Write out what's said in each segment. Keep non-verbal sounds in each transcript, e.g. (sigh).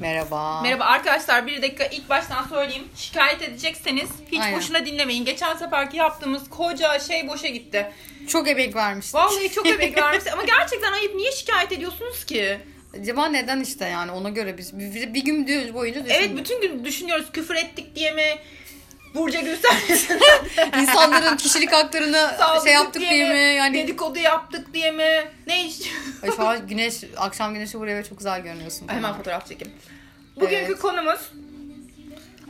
Merhaba. Merhaba arkadaşlar bir dakika ilk baştan söyleyeyim. Şikayet edecekseniz hiç Aynen. boşuna dinlemeyin. Geçen seferki yaptığımız koca şey boşa gitti. Çok emek vermiştik. Vallahi çok emek (laughs) vermiş ama gerçekten ayıp. Niye şikayet ediyorsunuz ki? Acaba neden işte yani ona göre biz bir, bir gün boyunca Evet düşündük. bütün gün düşünüyoruz küfür ettik diye mi? Burcu Gülsen (laughs) İnsanların kişilik haklarını (laughs) şey yaptık diye mi? Yani Dedikodu yaptık diye mi? Ne iş? Ay, şu an güneş, akşam güneşi ve çok güzel görünüyorsun. Hemen fotoğraf çekeyim. Bugünkü Evet. konumuz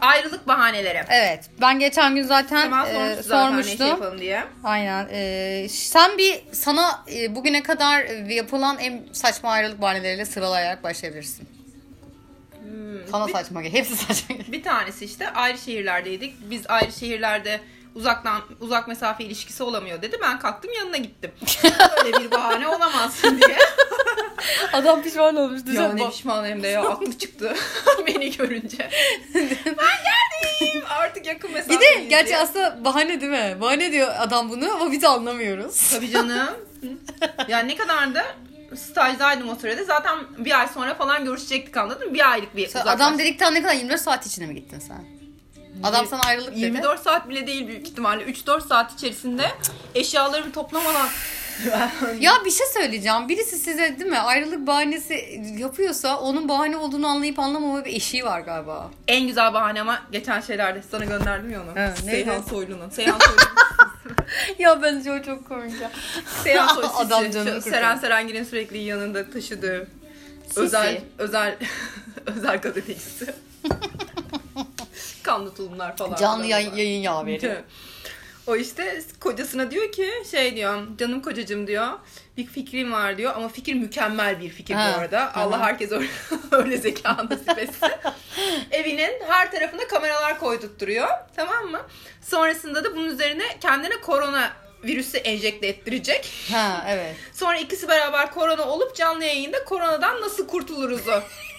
ayrılık bahaneleri. Evet. Ben geçen gün zaten e, sormuştu zaten sormuştum. yapalım diye. Aynen. E, sen bir sana e, bugüne kadar yapılan en saçma ayrılık bahaneleriyle sıralayarak başlayabilirsin. Sana bir- saçma gel. Hepsi saçma gel. Bir tanesi işte ayrı şehirlerdeydik. Biz ayrı şehirlerde uzaktan uzak mesafe ilişkisi olamıyor dedi. Ben kalktım yanına gittim. Böyle bir bahane olamazsın diye. (laughs) Adam pişman olmuş. ya ne pişmanım da ya aklı çıktı (laughs) beni görünce. ben geldim artık yakın Bir mesafe. de gerçi aslında bahane değil mi? Bahane diyor adam bunu ama biz anlamıyoruz. Tabii canım. (laughs) Yani ne kadar da stajdaydım o sırada. Zaten bir ay sonra falan görüşecektik anladın mı? Bir aylık bir Sen adam dedikten ne kadar 24 saat içinde mi gittin sen? Adam sana ayrılık dedi. 24 saat bile değil büyük ihtimalle. 3-4 saat içerisinde eşyalarımı toplamadan (laughs) Ya bir şey söyleyeceğim. Birisi size değil mi ayrılık bahanesi yapıyorsa onun bahane olduğunu anlayıp anlamama bir eşiği var galiba. En güzel bahane ama geçen şeylerde sana gönderdim ya onu. Evet? Seyhan Soylu'nun. Seyhan Soylu. (laughs) (laughs) ya bence o çok komik ya. Seyhan (laughs) Soylu. Adam canını. Seren Serengil'in sürekli yanında taşıdığı Sisi. özel özel (laughs) özel gazetecisi. Kanlı tulumlar falan. Canlı var. yayın yaveri. O işte kocasına diyor ki şey diyor canım kocacığım diyor bir fikrim var diyor ama fikir mükemmel bir fikir Ha, bu arada. hı. Allah herkes öyle, (laughs) öyle zeka nasip etsin. (laughs) Evinin her tarafına kameralar koydurtturuyor tamam mı? Sonrasında da bunun üzerine kendine korona virüsü enjekte ettirecek. Ha evet. Sonra ikisi beraber korona olup canlı yayında koronadan nasıl kurtuluruz o. (laughs)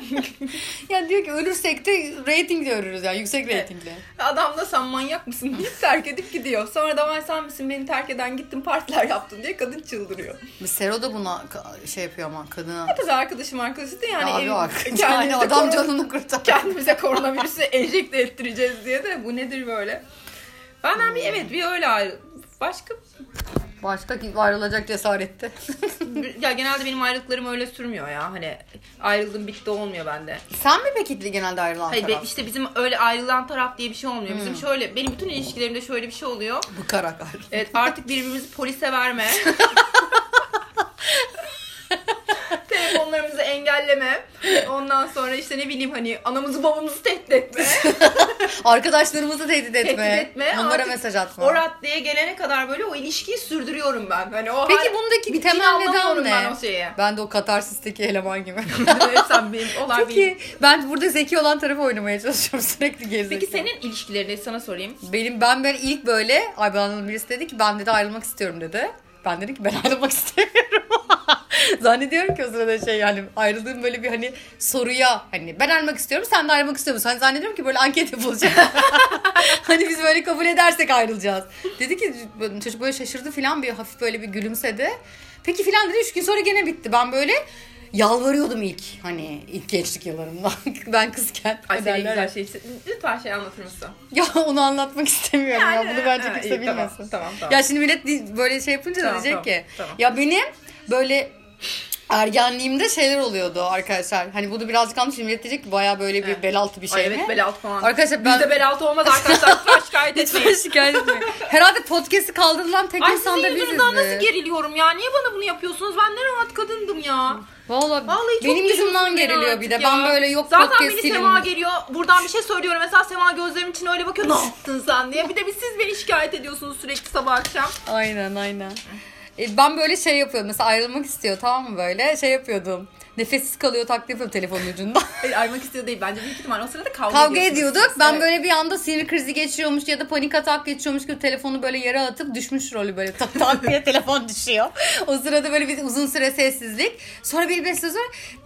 (laughs) Ya diyor ki ölürsek de ratingle ölürüz yani yüksek ratingle. Adam da sen manyak mısın deyip terk edip gidiyor. Sonra da "Vay sen misin beni terk eden gittin partiler yaptın diye kadın çıldırıyor. Sero da buna şey yapıyor ama kadına. Tabii arkadaşım arkadaşı da yani Abi bak. (laughs) kendimize, Yani adam korona- canını kurtar. kendimize koronavirüsü enjekte ettireceğiz diye de bu nedir böyle? Benden bir evet bir öyle ayrı. Başka Başka ki ayrılacak cesarette. (laughs) ya genelde benim ayrılıklarım öyle sürmüyor ya. Hani ayrıldım bitti olmuyor bende. Sen mi peki genelde ayrılan Hayır taraf? işte bizim öyle ayrılan taraf diye bir şey olmuyor. Bizim şöyle benim bütün ilişkilerimde şöyle bir şey oluyor. Bıkarak ayrı. Evet artık birbirimizi polise verme. (laughs) engelleme. Ondan sonra işte ne bileyim hani anamızı babamızı tehdit etme. (laughs) Arkadaşlarımızı tehdit etme. tehdit etme. Onlara Artık mesaj atma. O raddeye gelene kadar böyle o ilişkiyi sürdürüyorum ben. Hani o Peki hal- bundaki temel neden ne? Ben o şeye. Ben de o katarsisteki eleman gibi. (laughs) evet sen benim (laughs) benim. Peki ben burada zeki olan tarafı oynamaya çalışıyorum sürekli gerizekalı. Peki senin ilişkilerini sana sorayım. Benim ben böyle ilk böyle ay bana birisi dedi ki ben dedi ayrılmak istiyorum dedi. Ben dedim ki ben ayrılmak istemiyorum. (laughs) Zannediyorum ki o sırada şey yani ayrıldığım böyle bir hani soruya hani ben ayrılmak istiyorum sen de ayrılmak istiyor musun? Hani zannediyorum ki böyle anket yapılacak. (laughs) hani biz böyle kabul edersek ayrılacağız. Dedi ki çocuk böyle şaşırdı falan bir hafif böyle bir gülümsedi. Peki filan dedi üç gün sonra gene bitti. Ben böyle yalvarıyordum ilk hani ilk gençlik yıllarımda (laughs) ben kızken. Ay senin güzel şey. Lütfen şey anlatır mısın? Ya onu anlatmak istemiyorum ya. Bunu bence kimse iyi, tamam, bilmesin. Tamam tamam. Ya şimdi millet böyle şey yapınca Tamam, diyecek tamam, ki tamam. ya benim böyle ergenliğimde şeyler oluyordu arkadaşlar. Hani bunu birazcık anlatayım. Millet diyecek ki baya böyle bir He. bel altı bir şey Ay mi? evet bel altı falan. Arkadaşlar ben... Bizde bel altı olmaz arkadaşlar. (laughs) Lütfen şikayet Lütfen etmeyin. şikayet etmeyin. Herhalde podcast'i kaldırılan tek Ay insan sizin da biziz. yüzünüzden be. nasıl geriliyorum ya? Niye bana bunu yapıyorsunuz? Ben ne rahat kadındım ya. Vallahi, Vallahi benim yüzümden geriliyor bir de. ya. Ben böyle yok Zaten podcast beni. Sema geliyor. Buradan bir şey söylüyorum. Mesela Sema gözlerimin içine öyle bakıyor. Ne yaptın sen diye. Bir de bir siz beni şikayet ediyorsunuz sürekli sabah akşam. Aynen aynen. E, ben böyle şey yapıyordum. Mesela ayrılmak istiyor tamam mı böyle? Şey yapıyordum. Nefessiz kalıyor taklit yapıyorum telefonun ucunda. (laughs) Hayır istiyor değil. Bence büyük ihtimal o sırada kavga, Kavga ediyorduk. Ben Evet. böyle bir anda sinir krizi geçiriyormuş ya da panik atak geçiriyormuş gibi telefonu böyle yere atıp düşmüş rolü böyle tak tak (laughs) diye telefon düşüyor. O sırada böyle bir uzun süre sessizlik. Sonra bir beş sonra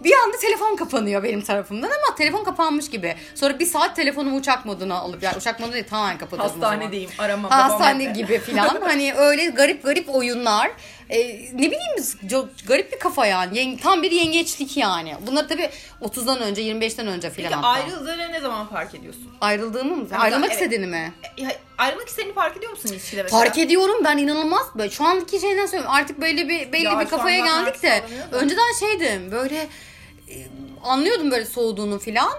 bir anda telefon kapanıyor benim tarafımdan ama telefon kapanmış gibi. Sonra bir saat telefonumu uçak moduna alıp yani uçak modu değil tamamen kapatıyorum. Hastanedeyim. Arama babam Hastane gibi filan. (laughs) hani öyle garip garip oyunlar. E, ne bileyim çok garip bir kafa yani. Yeng- tam bir yengeçlik yani. Bunlar tabii 30'dan önce 25'ten önce filan Peki hatta. ayrıldığını ne zaman fark ediyorsun? Ayrıldığımı mı? Mesela, Ayrılmak evet. istediğini mi? E, ayrılmak istediğini fark ediyor musun ilişkide mesela? Fark ediyorum ben inanılmaz. Böyle şu andaki şeyden söylüyorum. Artık böyle bir belli Ya bir kafaya geldik de. Önceden şeydim böyle e, anlıyordum böyle soğuduğunu filan.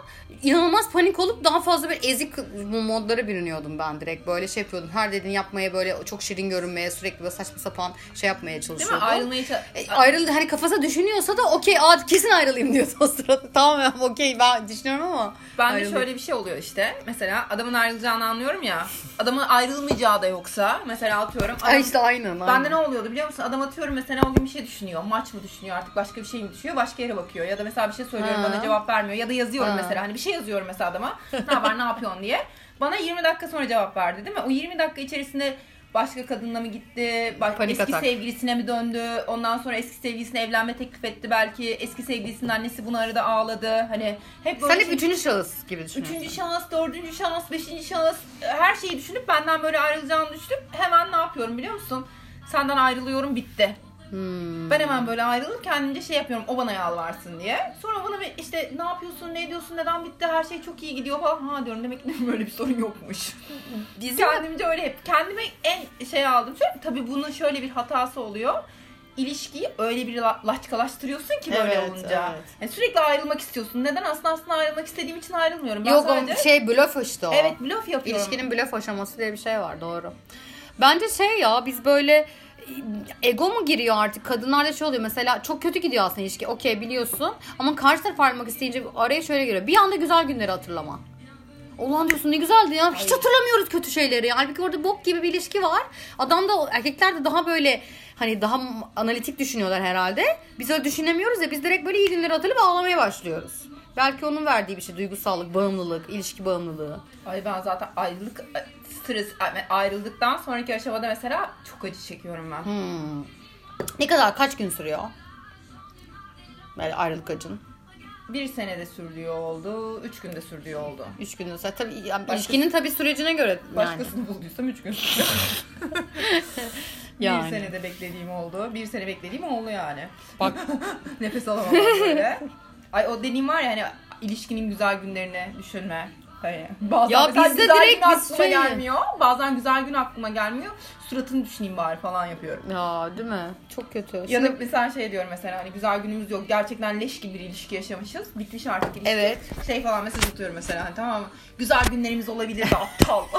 İnanılmaz panik olup daha fazla böyle ezik modlara bürünüyordum ben direkt. Böyle şey yapıyordum. Her dediğini yapmaya böyle çok şirin görünmeye sürekli böyle saçma sapan şey yapmaya Değil mi? çalışıyordum. Ayrılmayı... E, ayrıldı hani kafası düşünüyorsa da okey kesin ayrılayım diyordu o sırada. (laughs) Tamam okey ben düşünüyorum ama. Ben de şöyle bir şey oluyor işte. Mesela adamın ayrılacağını anlıyorum ya. Adamın ayrılmayacağı da yoksa. Mesela atıyorum. Adam, Ay işte aynen. aynen. Bende ne oluyordu biliyor musun? Adam atıyorum mesela o gün bir şey düşünüyor. Maç mı düşünüyor artık başka bir şey mi düşünüyor? Başka yere bakıyor. Ya da mesela bir şey söylüyorum Ha. bana cevap vermiyor. Ya da yazıyorum Ha. mesela. Hani bir şey yazıyorum mesela adama. Ne haber ne yapıyorsun diye. Bana 20 dakika sonra cevap verdi değil mi? O 20 dakika içerisinde başka kadınla mı gitti? Baş- Panik eski atak. sevgilisine mi döndü? Ondan sonra eski sevgilisine evlenme teklif etti belki. Eski sevgilisinin annesi bunu arada ağladı. Hani hep böyle Sen hep şey- üçüncü şahıs gibi düşünüyorsun. Üçüncü şans, dördüncü şans, beşinci şans her şeyi düşünüp benden böyle ayrılacağını düşünüp hemen ne yapıyorum biliyor musun? Senden ayrılıyorum bitti. Hmm. Ben hemen böyle ayrılıp kendimce şey yapıyorum o bana yalvarsın diye. Sonra bana bir işte ne yapıyorsun, ne ediyorsun, neden bitti, her şey çok iyi gidiyor falan. Ha diyorum demek ki böyle bir sorun yokmuş. (laughs) Bizim Kendimce öyle hep kendime en şey aldım. Şöyle, tabii bunun şöyle bir hatası oluyor. İlişkiyi öyle bir la- laçkalaştırıyorsun ki böyle Evet, olunca. evet. Yani sürekli ayrılmak istiyorsun. Neden aslında aslında ayrılmak istediğim için ayrılmıyorum. Ben Yok sadece... şey blöf işte o. Evet blöf yapıyorum. İlişkinin blöf aşaması diye bir şey var doğru. Bence şey ya biz böyle ego mu giriyor artık? Kadınlarda şey oluyor mesela çok kötü gidiyor aslında ilişki. Okey biliyorsun ama karşı taraf ayrılmak isteyince araya şöyle giriyor. Bir anda güzel günleri hatırlama. Ulan diyorsun ne güzeldi ya. Hiç hatırlamıyoruz kötü şeyleri. Halbuki orada bok gibi bir ilişki var. Adam da erkekler de daha böyle hani daha analitik düşünüyorlar herhalde. Biz öyle düşünemiyoruz ya biz direkt böyle iyi günleri hatırlayıp ağlamaya başlıyoruz. Belki onun verdiği bir şey duygusallık, bağımlılık, ilişki bağımlılığı. Ay ben zaten ayrılık e, stres ayrıldıktan sonraki aşamada mesela çok acı çekiyorum ben. Hmm. Ne kadar kaç gün sürüyor? Böyle ayrılık acın. Bir senede sürdüğü oldu, üç günde sürdüğü oldu. Üç gün sonra tabii yani Başkası- ilişkinin tabii sürecine göre yani. Başkasını bulduysam üç gün. (laughs) Yani. Bir senede beklediğim oldu. Bir sene beklediğim oldu yani. Bak (laughs) Nefes alamam böyle. Ay o dediğim var ya hani ilişkinin güzel günlerini düşünme. Hani bazen Ya bizde güzel direkt gün aklıma şey- gelmiyor. Bazen güzel gün aklıma gelmiyor. Suratını düşüneyim bari falan yapıyorum. ya değil mi? Çok kötü. Ya Şimdi- da mesela şey diyorum mesela hani güzel günümüz yok. Gerçekten leş gibi bir ilişki yaşamışız. Bitmiş artık ilişki. Evet. Şey falan mesaj atıyorum mesela hani tamam? Güzel günlerimiz olabilir de aptal. (laughs)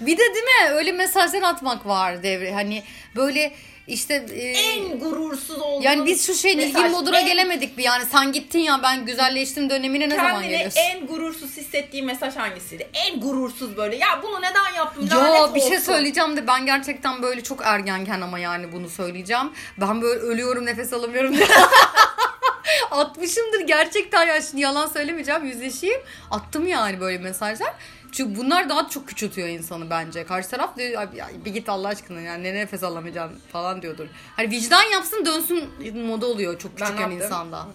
Bir de değil mi? Öyle mesajlar atmak var devre. Hani böyle işte e, en gurursuz olduğun yani biz şu şey ilgin moduna en- gelemedik bir yani sen gittin ya ben güzelleştim dönemine ne zaman geliyorsun? en gurursuz hissettiğin mesaj hangisiydi? En gurursuz böyle. Ya bunu neden yaptım? Lanet Ya bir şey olsun. söyleyeceğim de ben gerçekten böyle çok ergenken ama yani bunu söyleyeceğim. Ben böyle ölüyorum nefes alamıyorum diye. (laughs) Atmışımdır gerçekten ya şimdi yalan söylemeyeceğim yüzleşeyim. Attım yani böyle mesajlar. Çünkü bunlar daha çok küçültüyor insanı bence. Karşı taraf diyor "Abi ya bir git Allah aşkına yani ne nefes alamayacaksın falan diyordur. Hani vicdan yapsın dönsün moda oluyor çok Ben ne küçükken yaptım? insanda.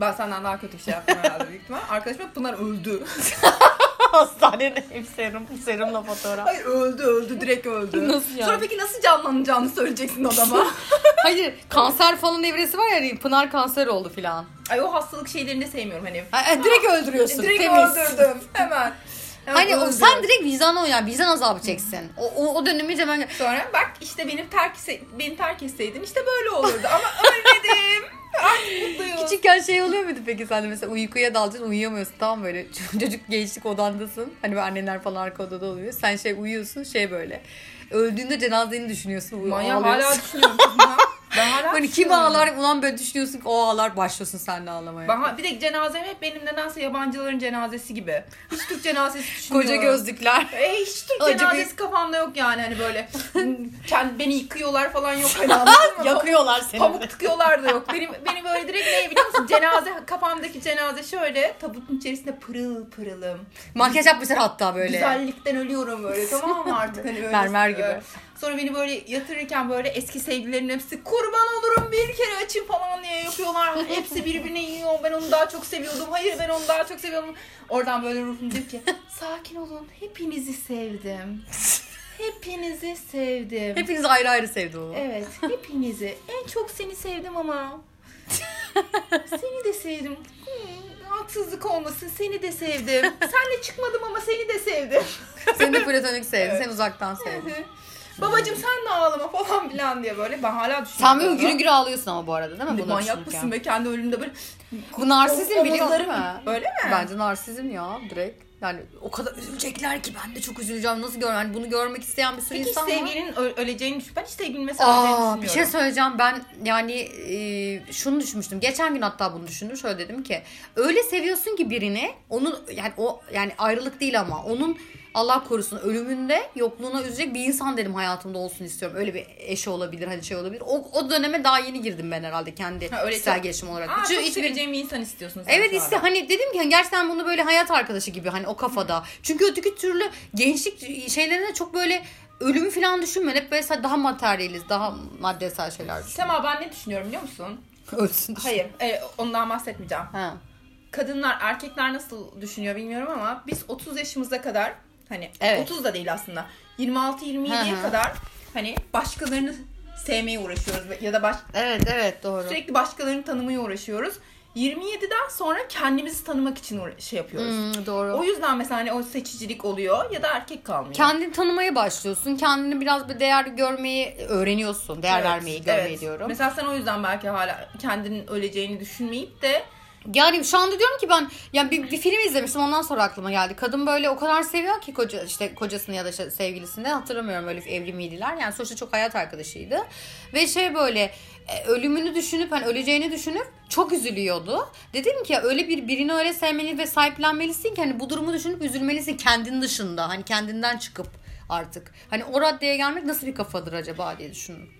Ben senden daha kötü bir şey yaptım herhalde büyük ihtimal. Arkadaşım Pınar öldü. (laughs) Hastanede hep serum, serumla fotoğraf. Hayır öldü öldü direkt öldü. Nasıl yani? Sonra peki nasıl canlanacağını söyleyeceksin adama. (laughs) Hayır kanser falan evresi var ya hani Pınar kanser oldu filan. Ay o hastalık şeylerini de sevmiyorum hani. Ha, e, direkt öldürüyorsun. Direkt temiz. öldürdüm hemen. (laughs) Hemen Hani o, sen direkt vicdan oynar, vicdan azabı çeksin. O, o, o dönemi de ben... Sonra bak işte benim terk beni terk etseydin işte böyle olurdu ama (laughs) ölmedim. Artık mutluyum. Küçükken şey oluyor muydu peki sen de mesela uykuya dalacaksın uyuyamıyorsun tamam böyle (laughs) çocuk gençlik odandasın. Hani böyle annenler falan arka odada oluyor. Sen şey uyuyorsun şey böyle. Öldüğünde cenazeni düşünüyorsun. Manyak hala düşünüyorum (laughs) hala Hani kim ağlar ulan böyle düşünüyorsun ki o ağlar başlıyorsun sen de ağlamaya. Ha- bir de cenazem hep benim nedense yabancıların cenazesi gibi. Hiç Türk cenazesi (laughs) düşünmüyorum. Koca gözlükler. E, hiç Türk Acı cenazesi kafamda yok yani hani böyle (laughs) kendi beni yıkıyorlar falan yok hani? (laughs) Yakıyorlar seni. Pamuk tıkıyorlar da yok. Benim beni böyle direkt ne biliyor musun? Cenaze kafamdaki cenaze şöyle tabutun içerisinde pırıl pırılım. Makyaj yapmışlar hatta böyle. Güzellikten ölüyorum böyle tamam mı artık hani öyle. Mermer gibi. Sonra beni böyle yatırırken böyle eski sevgililerin hepsi kurban olurum bir kere açın falan diye yapıyorlar. (laughs) Hepsi birbirine yiyor. Ben onu daha çok seviyordum. Hayır ben onu daha çok seviyordum. Oradan böyle ruhum diyor ki (laughs) sakin olun hepinizi sevdim. (laughs) Hepinizi sevdim. Hepiniz ayrı ayrı sevdi o. Evet, hepinizi. En çok seni sevdim ama. seni de sevdim. Hmm, haksızlık olmasın, seni de sevdim. Senle çıkmadım ama seni de sevdim. Seni de platonik sevdi. Sen uzaktan sevdin. Babacım sen de ağlama falan filan diye böyle ben hala düşünüyorum. Sen böyle gürü gürü ağlıyorsun ama bu arada değil mi? Ne Bunu manyak mısın be kendi ölümde böyle. Bu narsizm biliyor mi? Öyle mi? Bence narsizm ya direkt. Yani o kadar üzülecekler ki ben de çok üzüleceğim. Nasıl gör? Yani bunu görmek isteyen bir sürü Peki insan var. sevgilinin ö- öleceğini düşün. Ben hiç sevgilinin mesela öleceğini Aa, düşünmüyorum. bir şey söyleyeceğim ben yani e, şunu düşünmüştüm. Geçen gün hatta bunu düşündüm. Şöyle dedim ki öyle seviyorsun ki birini onun yani o yani ayrılık değil ama onun Allah korusun ölümünde yokluğuna üzecek bir insan dedim hayatımda olsun istiyorum. Öyle bir eşi olabilir hani şey olabilir. O, o döneme daha yeni girdim ben herhalde kendi Ha, öyle kişisel çok- gelişim olarak. Aa, Çünkü çok hiçbir- seveceğim bir insan istiyorsun sen Evet işte hani dedim ki hani gerçekten bunu böyle hayat arkadaşı gibi hani o kafada. Çünkü öteki türlü gençlik şeylerine çok böyle ölümü falan düşünme. Hep böyle daha materyaliz, daha maddesel şeyler düşün. Sema ben ne düşünüyorum biliyor musun? (laughs) Ölsün. Hayır, e, ondan bahsetmeyeceğim. Ha. Kadınlar, erkekler nasıl düşünüyor bilmiyorum ama biz 30 yaşımıza kadar hani Evet. 30 da değil aslında. 26-27'ye Hı hı. kadar hani başkalarını sevmeye uğraşıyoruz ya da baş, Evet evet doğru. sürekli başkalarını tanımaya uğraşıyoruz. 27'den sonra kendimizi tanımak için şey yapıyoruz. Hmm, doğru. O yüzden mesela hani o seçicilik oluyor ya da erkek kalmıyor. Kendini tanımaya başlıyorsun. Kendini biraz bir değer görmeyi öğreniyorsun. Değer Evet, vermeyi, görmeyi evet. diyorum. Mesela sen o yüzden belki hala kendinin öleceğini düşünmeyip de Yani şu anda diyorum ki ben yani bir, bir film izlemiştim ondan sonra aklıma geldi. Kadın böyle o kadar seviyor ki koca işte kocasını ya da işte sevgilisini hatırlamıyorum öyle evli miydiler. Yani sonuçta çok hayat arkadaşıydı. Ve şey böyle e, ölümünü düşünüp hani öleceğini düşünüp çok üzülüyordu. Dedim ki öyle bir birini öyle sevmeli ve sahiplenmelisin ki hani bu durumu düşünüp üzülmelisin kendin dışında. Hani kendinden çıkıp artık. Hani o raddeye gelmek nasıl bir kafadır acaba diye düşündüm.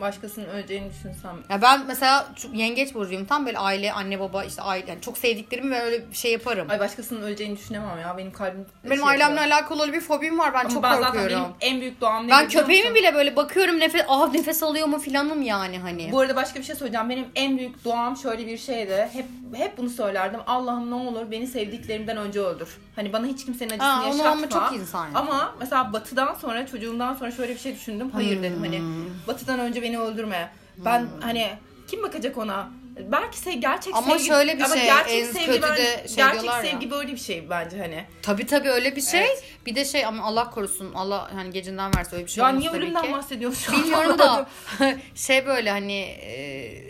Başkasının öleceğini düşünsem. Ya ben mesela çok yengeç burcuyum. Tam böyle aile, anne baba işte aile yani çok sevdiklerimi ve öyle bir şey yaparım. Ay başkasının öleceğini düşünemem ya. Benim kalbim benim şey ailemle yapıyor. alakalı bir fobim var. Ben Ama çok ben zaten korkuyorum. benim en büyük doğam ne Ben köpeğimi bile böyle bakıyorum nefes ah nefes alıyor mu filanım yani hani. Bu arada başka bir şey söyleyeceğim. Benim en büyük doğam şöyle bir şeydi. Hep hep bunu söylerdim. Allah'ım ne olur beni sevdiklerimden önce öldür. Hani bana hiç kimsenin acısını Ha, yaşatma. ama çok insan. Ama mesela batıdan sonra çocuğumdan sonra şöyle bir şey düşündüm. Hayır dedim hani Hmm. batıdan önce beni öldürme. Ben hani kim bakacak ona? Belki se gerçek Ama sevgi şöyle bir ama şey, gerçek sevgi kötü de bence- şey gerçek diyorlar ya. sevgi böyle bir şey bence hani. Tabii tabii öyle bir şey. Evet. Bir de şey ama Allah korusun. Allah hani gecinden verse öyle bir şey Ya olmaz niye ölümden bahsediyorsun şu an? Bilmiyorum da (laughs) (laughs) şey böyle hani e,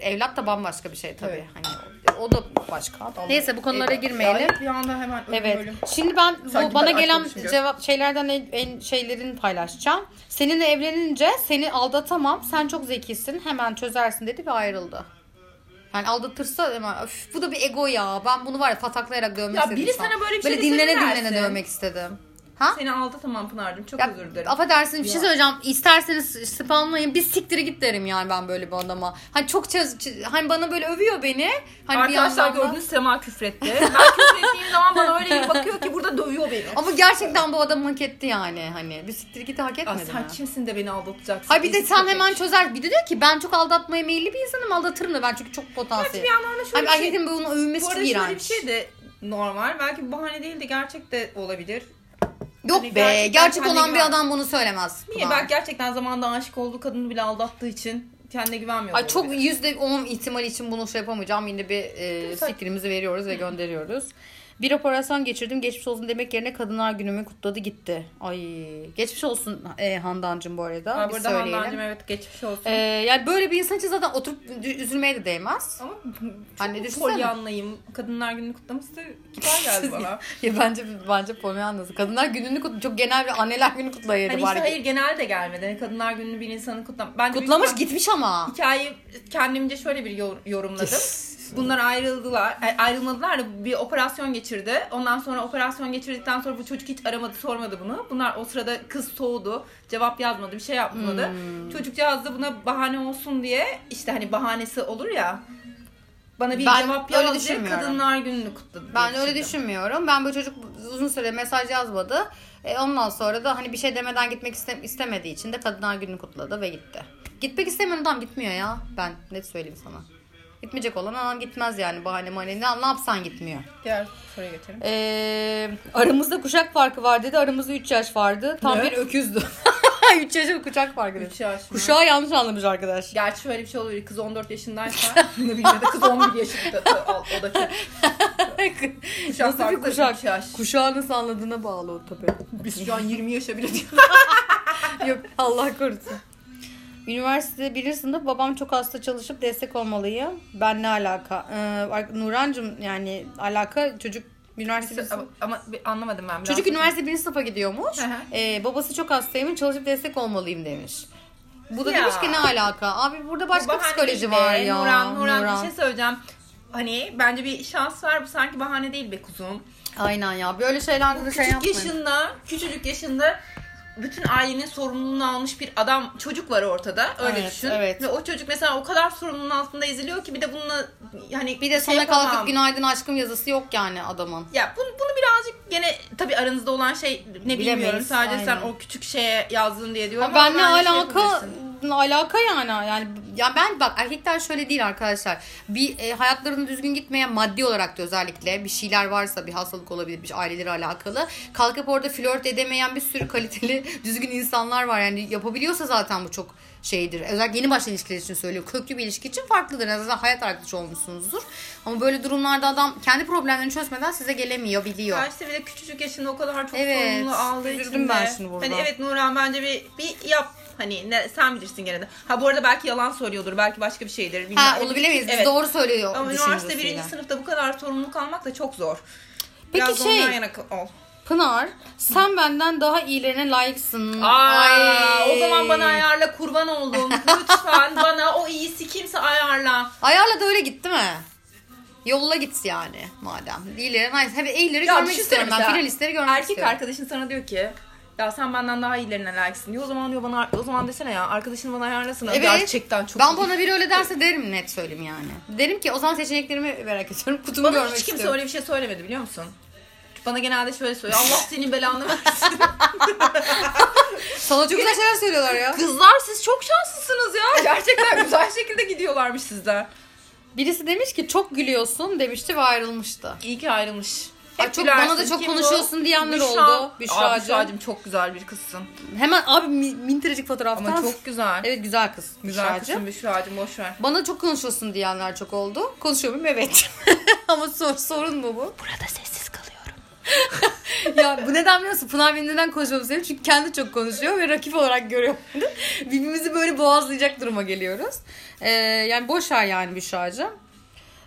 evlat da bambaşka bir şey tabii. Evet. Hani o, da başka. Neyse bu konulara E, girmeyelim. ya Bir anda hemen ölüm Evet. ölüm. Şimdi ben bu Sanki bana ben gelen cevap şeylerden en, en şeylerini paylaşacağım. Seninle evlenince seni aldatamam. Sen çok zekisin. Hemen çözersin dedi ve ayrıldı. Yani aldatırsa hemen öf, bu da bir ego ya. Ben bunu var ya pataklayarak dövmek Ya istedim. biri şu an. sana böyle bir şey Böyle dinlene ne dinlene dövmek istedim. Ha? Seni aldatamam Pınar'cığım. Çok Ya, özür dilerim. affedersin bir şey söyleyeceğim. İsterseniz spamlayın. Bir siktiri git derim yani ben böyle bir adama. Hani çok çöz, hani bana böyle övüyor beni. Hani bir Arkadaşlar da- gördünüz Sema küfretti. Ben küfrettiğim (laughs) zaman bana öyle bir bakıyor ki burada dövüyor beni. Ama gerçekten bu adam hak etti yani. Hani bir siktiri git hak Aa, etmedi sen mi? kimsin de beni aldatacaksın? Hayır bir de sen hemen çözer. Bir de diyor ki ben çok aldatmaya meyilli bir insanım aldatırım da ben çünkü çok potansiyel. bir yandan da şöyle Hani bir şey. bunu Bu övünmesi arada çok şöyle bir iğrenç. şey de normal. Belki bahane değil de gerçek de olabilir. Yok Hani be gerçek kendine olan bir adam bunu söylemez. Niye? Pınar. Belki gerçekten zamanında aşık olduğu kadını bile aldattığı için kendine güvenmiyor. Ay çok yüzde on ihtimal için bunu şey yapamayacağım. Yine bir e, fikrimizi veriyoruz ve gönderiyoruz. Bir operasyon geçirdim. Geçmiş olsun demek yerine kadınlar günümü kutladı gitti. Ay geçmiş olsun e, Handancığım bu arada. Bir burada söyleyelim. Handancığım evet geçmiş olsun. E, yani böyle bir insan için zaten oturup üzülmeye de değmez. Ama (laughs) hani düşünsene. polyanlayım. Kadınlar gününü kutlaması da kibar geldi bana. (laughs) ya bence bence Polyana'sı. Kadınlar gününü kut çok genel bir anneler günü kutlayıcı Hani var. işte hayır genel de gelmedi. Hani Kadınlar gününü bir insanın kutlam. Büyük Kutlamış ihtimal- gitmiş ama. Hikayeyi kendimce şöyle bir yor- yorumladım. Bunlar ayrıldılar. ay- Ayrılmadılar da bir operasyon geçirdi. Ondan sonra operasyon geçirdikten sonra bu çocuk hiç aramadı, sormadı bunu. Bunlar o sırada kız soğudu. Cevap yazmadı, bir şey yapmadı. Hmm. Çocukcağız da buna bahane olsun diye işte hani bahanesi olur ya. Bana bir Ben cevap yaz diye kadınlar gününü kutladı. Ben öyle düşündüm. düşünmüyorum. Ben bu çocuk uzun süre mesaj yazmadı. E, ondan sonra da hani bir şey demeden gitmek iste- istemediği için de Kadınlar Günü'nü kutladı ve gitti. Gitmek istemeyen adam gitmiyor ya. Ben net söyleyeyim sana. Gitmeyecek olan anan gitmez yani bahane mahane. Ne, ne yapsan gitmiyor. Diğer soruya geçelim. Ee, aramızda kuşak farkı var dedi. Aramızda 3 yaş vardı. Tam Ne? bir öküzdü. (laughs) 3 yaşın kuşak farkı dedi. Üç yaş mı? Kuşağı yanlış anlamış arkadaş. Gerçi şöyle bir şey olabilir. Kız 14 yaşındaysa (laughs) ne bileyim ya da kız 11 yaşında. O da çok. (laughs) Kuşak farkı kuşak? yaş. Kuşağı nasıl anladığına bağlı o tabii. Biz şu an 20 yaşa bile diyoruz. Yok Allah korusun. Üniversitede birinci sınıf babam çok hasta çalışıp destek olmalıyım. Ben ne alaka? Ee, Nurancım yani alaka çocuk üniversite ama, ama bir anlamadım ben. Çocuk üniversite birinci sınıfa gidiyormuş. Hı hı. Ee, babası çok hastaymış çalışıp destek olmalıyım demiş. Bu da Ya. demiş ki ne alaka? Abi burada başka bahane psikoloji var be. ya. Nuran, Nuran, bir şey söyleyeceğim. Hani bence bir şans var. Bu sanki bahane değil be kuzum. Aynen ya. Böyle şeylerde de şey Küçük yapmayın. yaşında, küçücük yaşında bütün ailenin sorumluluğunu almış bir adam çocuk var ortada öyle Evet, düşün evet. ve o çocuk mesela o kadar sorumluluğun altında eziliyor ki bir de bununla hani Bir de şey yapamam. kalkıp günaydın aşkım yazısı yok yani adamın. ya bunu, bunu birazcık gene tabi aranızda olan şey ne bilmiyorum Bilemeyiz, sadece sen aynen. o küçük şeye yazdın diye diyorum ama ne bence şey alaka yani yani ya ben bak erkekler şöyle değil arkadaşlar bir e, hayatlarının düzgün gitmeye maddi olarak da özellikle bir şeyler varsa bir hastalık olabilir bir aileleri alakalı kalkıp orada flört edemeyen bir sürü kaliteli (laughs) düzgün insanlar var yani yapabiliyorsa zaten bu çok şeydir. Özellikle yeni başlayan ilişkiler için söylüyorum. Köklü bir ilişki için farklıdır. En azından hayat arkadaşı olmuşsunuzdur. Ama böyle durumlarda adam kendi problemlerini çözmeden size gelemiyor, biliyor. Bir de küçücük yaşında o kadar çok Evet, sorumluluğu aldığı için ben şimdi burada. Hani evet Nurhan bence bir, bir yap. Hani ne, sen bilirsin gene de. Ha bu arada belki yalan söylüyordur. Belki başka bir şeydir. Bilmem. Ha onu bilemeyiz. Biz Evet. doğru söylüyor Ama üniversite birinci sınıfta bu kadar sorumluluk almak da çok zor. Peki Biraz şey- yana ol. Pınar sen benden daha iyilerine layıksın. Aa, Ay. o zaman bana ayarla kurban oldum. (laughs) Lütfen bana o iyisi kimse ayarla. Ayarla da öyle git değil mi? Yolla git yani madem. İyileri, nice. Hep iyileri Ya görmek düşünsene istiyorum ben. Finalistleri görmek Erkek istiyorum. arkadaşın sana diyor ki ya sen benden daha iyilerine layıksın diyor. O zaman diyor bana o zaman desene ya arkadaşın bana ayarlasın. Evet. Gerçekten çok Ben iyi. bana biri öyle derse derim net söyleyeyim yani. Derim ki o zaman seçeneklerimi merak ediyorum. Kutumu Bana görmek hiç kimse istiyorum. öyle bir şey söylemedi biliyor musun? Bana genelde şöyle söylüyor. Allah senin belanı versin. (laughs) Sana çok güzel şeyler söylüyorlar ya. Kızlar siz çok şanslısınız ya. Gerçekten (laughs) güzel şekilde gidiyorlarmış sizden. Birisi demiş ki çok gülüyorsun demişti ve ayrılmıştı. İyi ki ayrılmış. Ay, Hep çok- gülersin. bana da çok Kim bu? konuşuyorsun diyenler Büşra. oldu. Aa, Büşracığım. Büşracığım çok güzel bir kızsın. Hemen abi mi- mintirecik fotoğraftan. Ama çok güzel. Evet güzel kız. Güzel kızsın Büşracığım boş ver. Bana çok konuşuyorsun diyenler çok oldu. Konuşuyor muyum? Evet. (laughs) Ama sor, sorun mu bu? Burada sessiz kalıyorum. (laughs) ya bu neden biliyor musun? Pınar benim neden konuşmamı seviyor? Çünkü kendi çok konuşuyor ve rakip olarak görüyor. (laughs) Birbirimizi böyle boğazlayacak duruma geliyoruz. Ee, yani boş ver yani Büşra'cığım.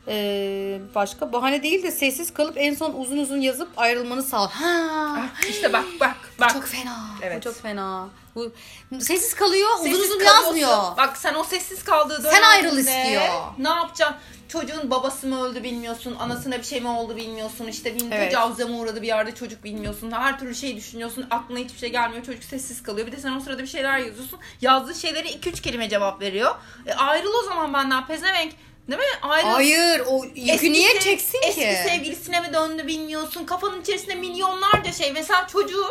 Ee, başka bahane değil de sessiz kalıp en son uzun uzun yazıp ayrılmanı sağ. Ha. İşte bak bak bak. Çok fena. Evet. Çok fena. Bu sessiz kalıyor, uzun Sessiz uzun kalıyorsun. yazmıyor. Bak sen o sessiz kaldığı dönemde Sen ayrıl istiyor. Ne yapacaksın? Çocuğun babası mı öldü bilmiyorsun, anasına bir şey mi oldu bilmiyorsun, işte bir Evet. tecavüze mi uğradı bir yerde çocuk bilmiyorsun, her türlü şey düşünüyorsun, aklına hiçbir şey gelmiyor, çocuk sessiz kalıyor. Bir de sen o sırada bir şeyler yazıyorsun, yazdığı şeyleri 2-3 kelime cevap veriyor. E, ayrıl o zaman benden pezevenk. Değil mi? Ayrıl. Hayır, o yükü Eski niye sev- çeksin Eski ki? sevgilisine mi döndü bilmiyorsun. Kafanın içerisinde milyonlarca şey. Mesela çocuğu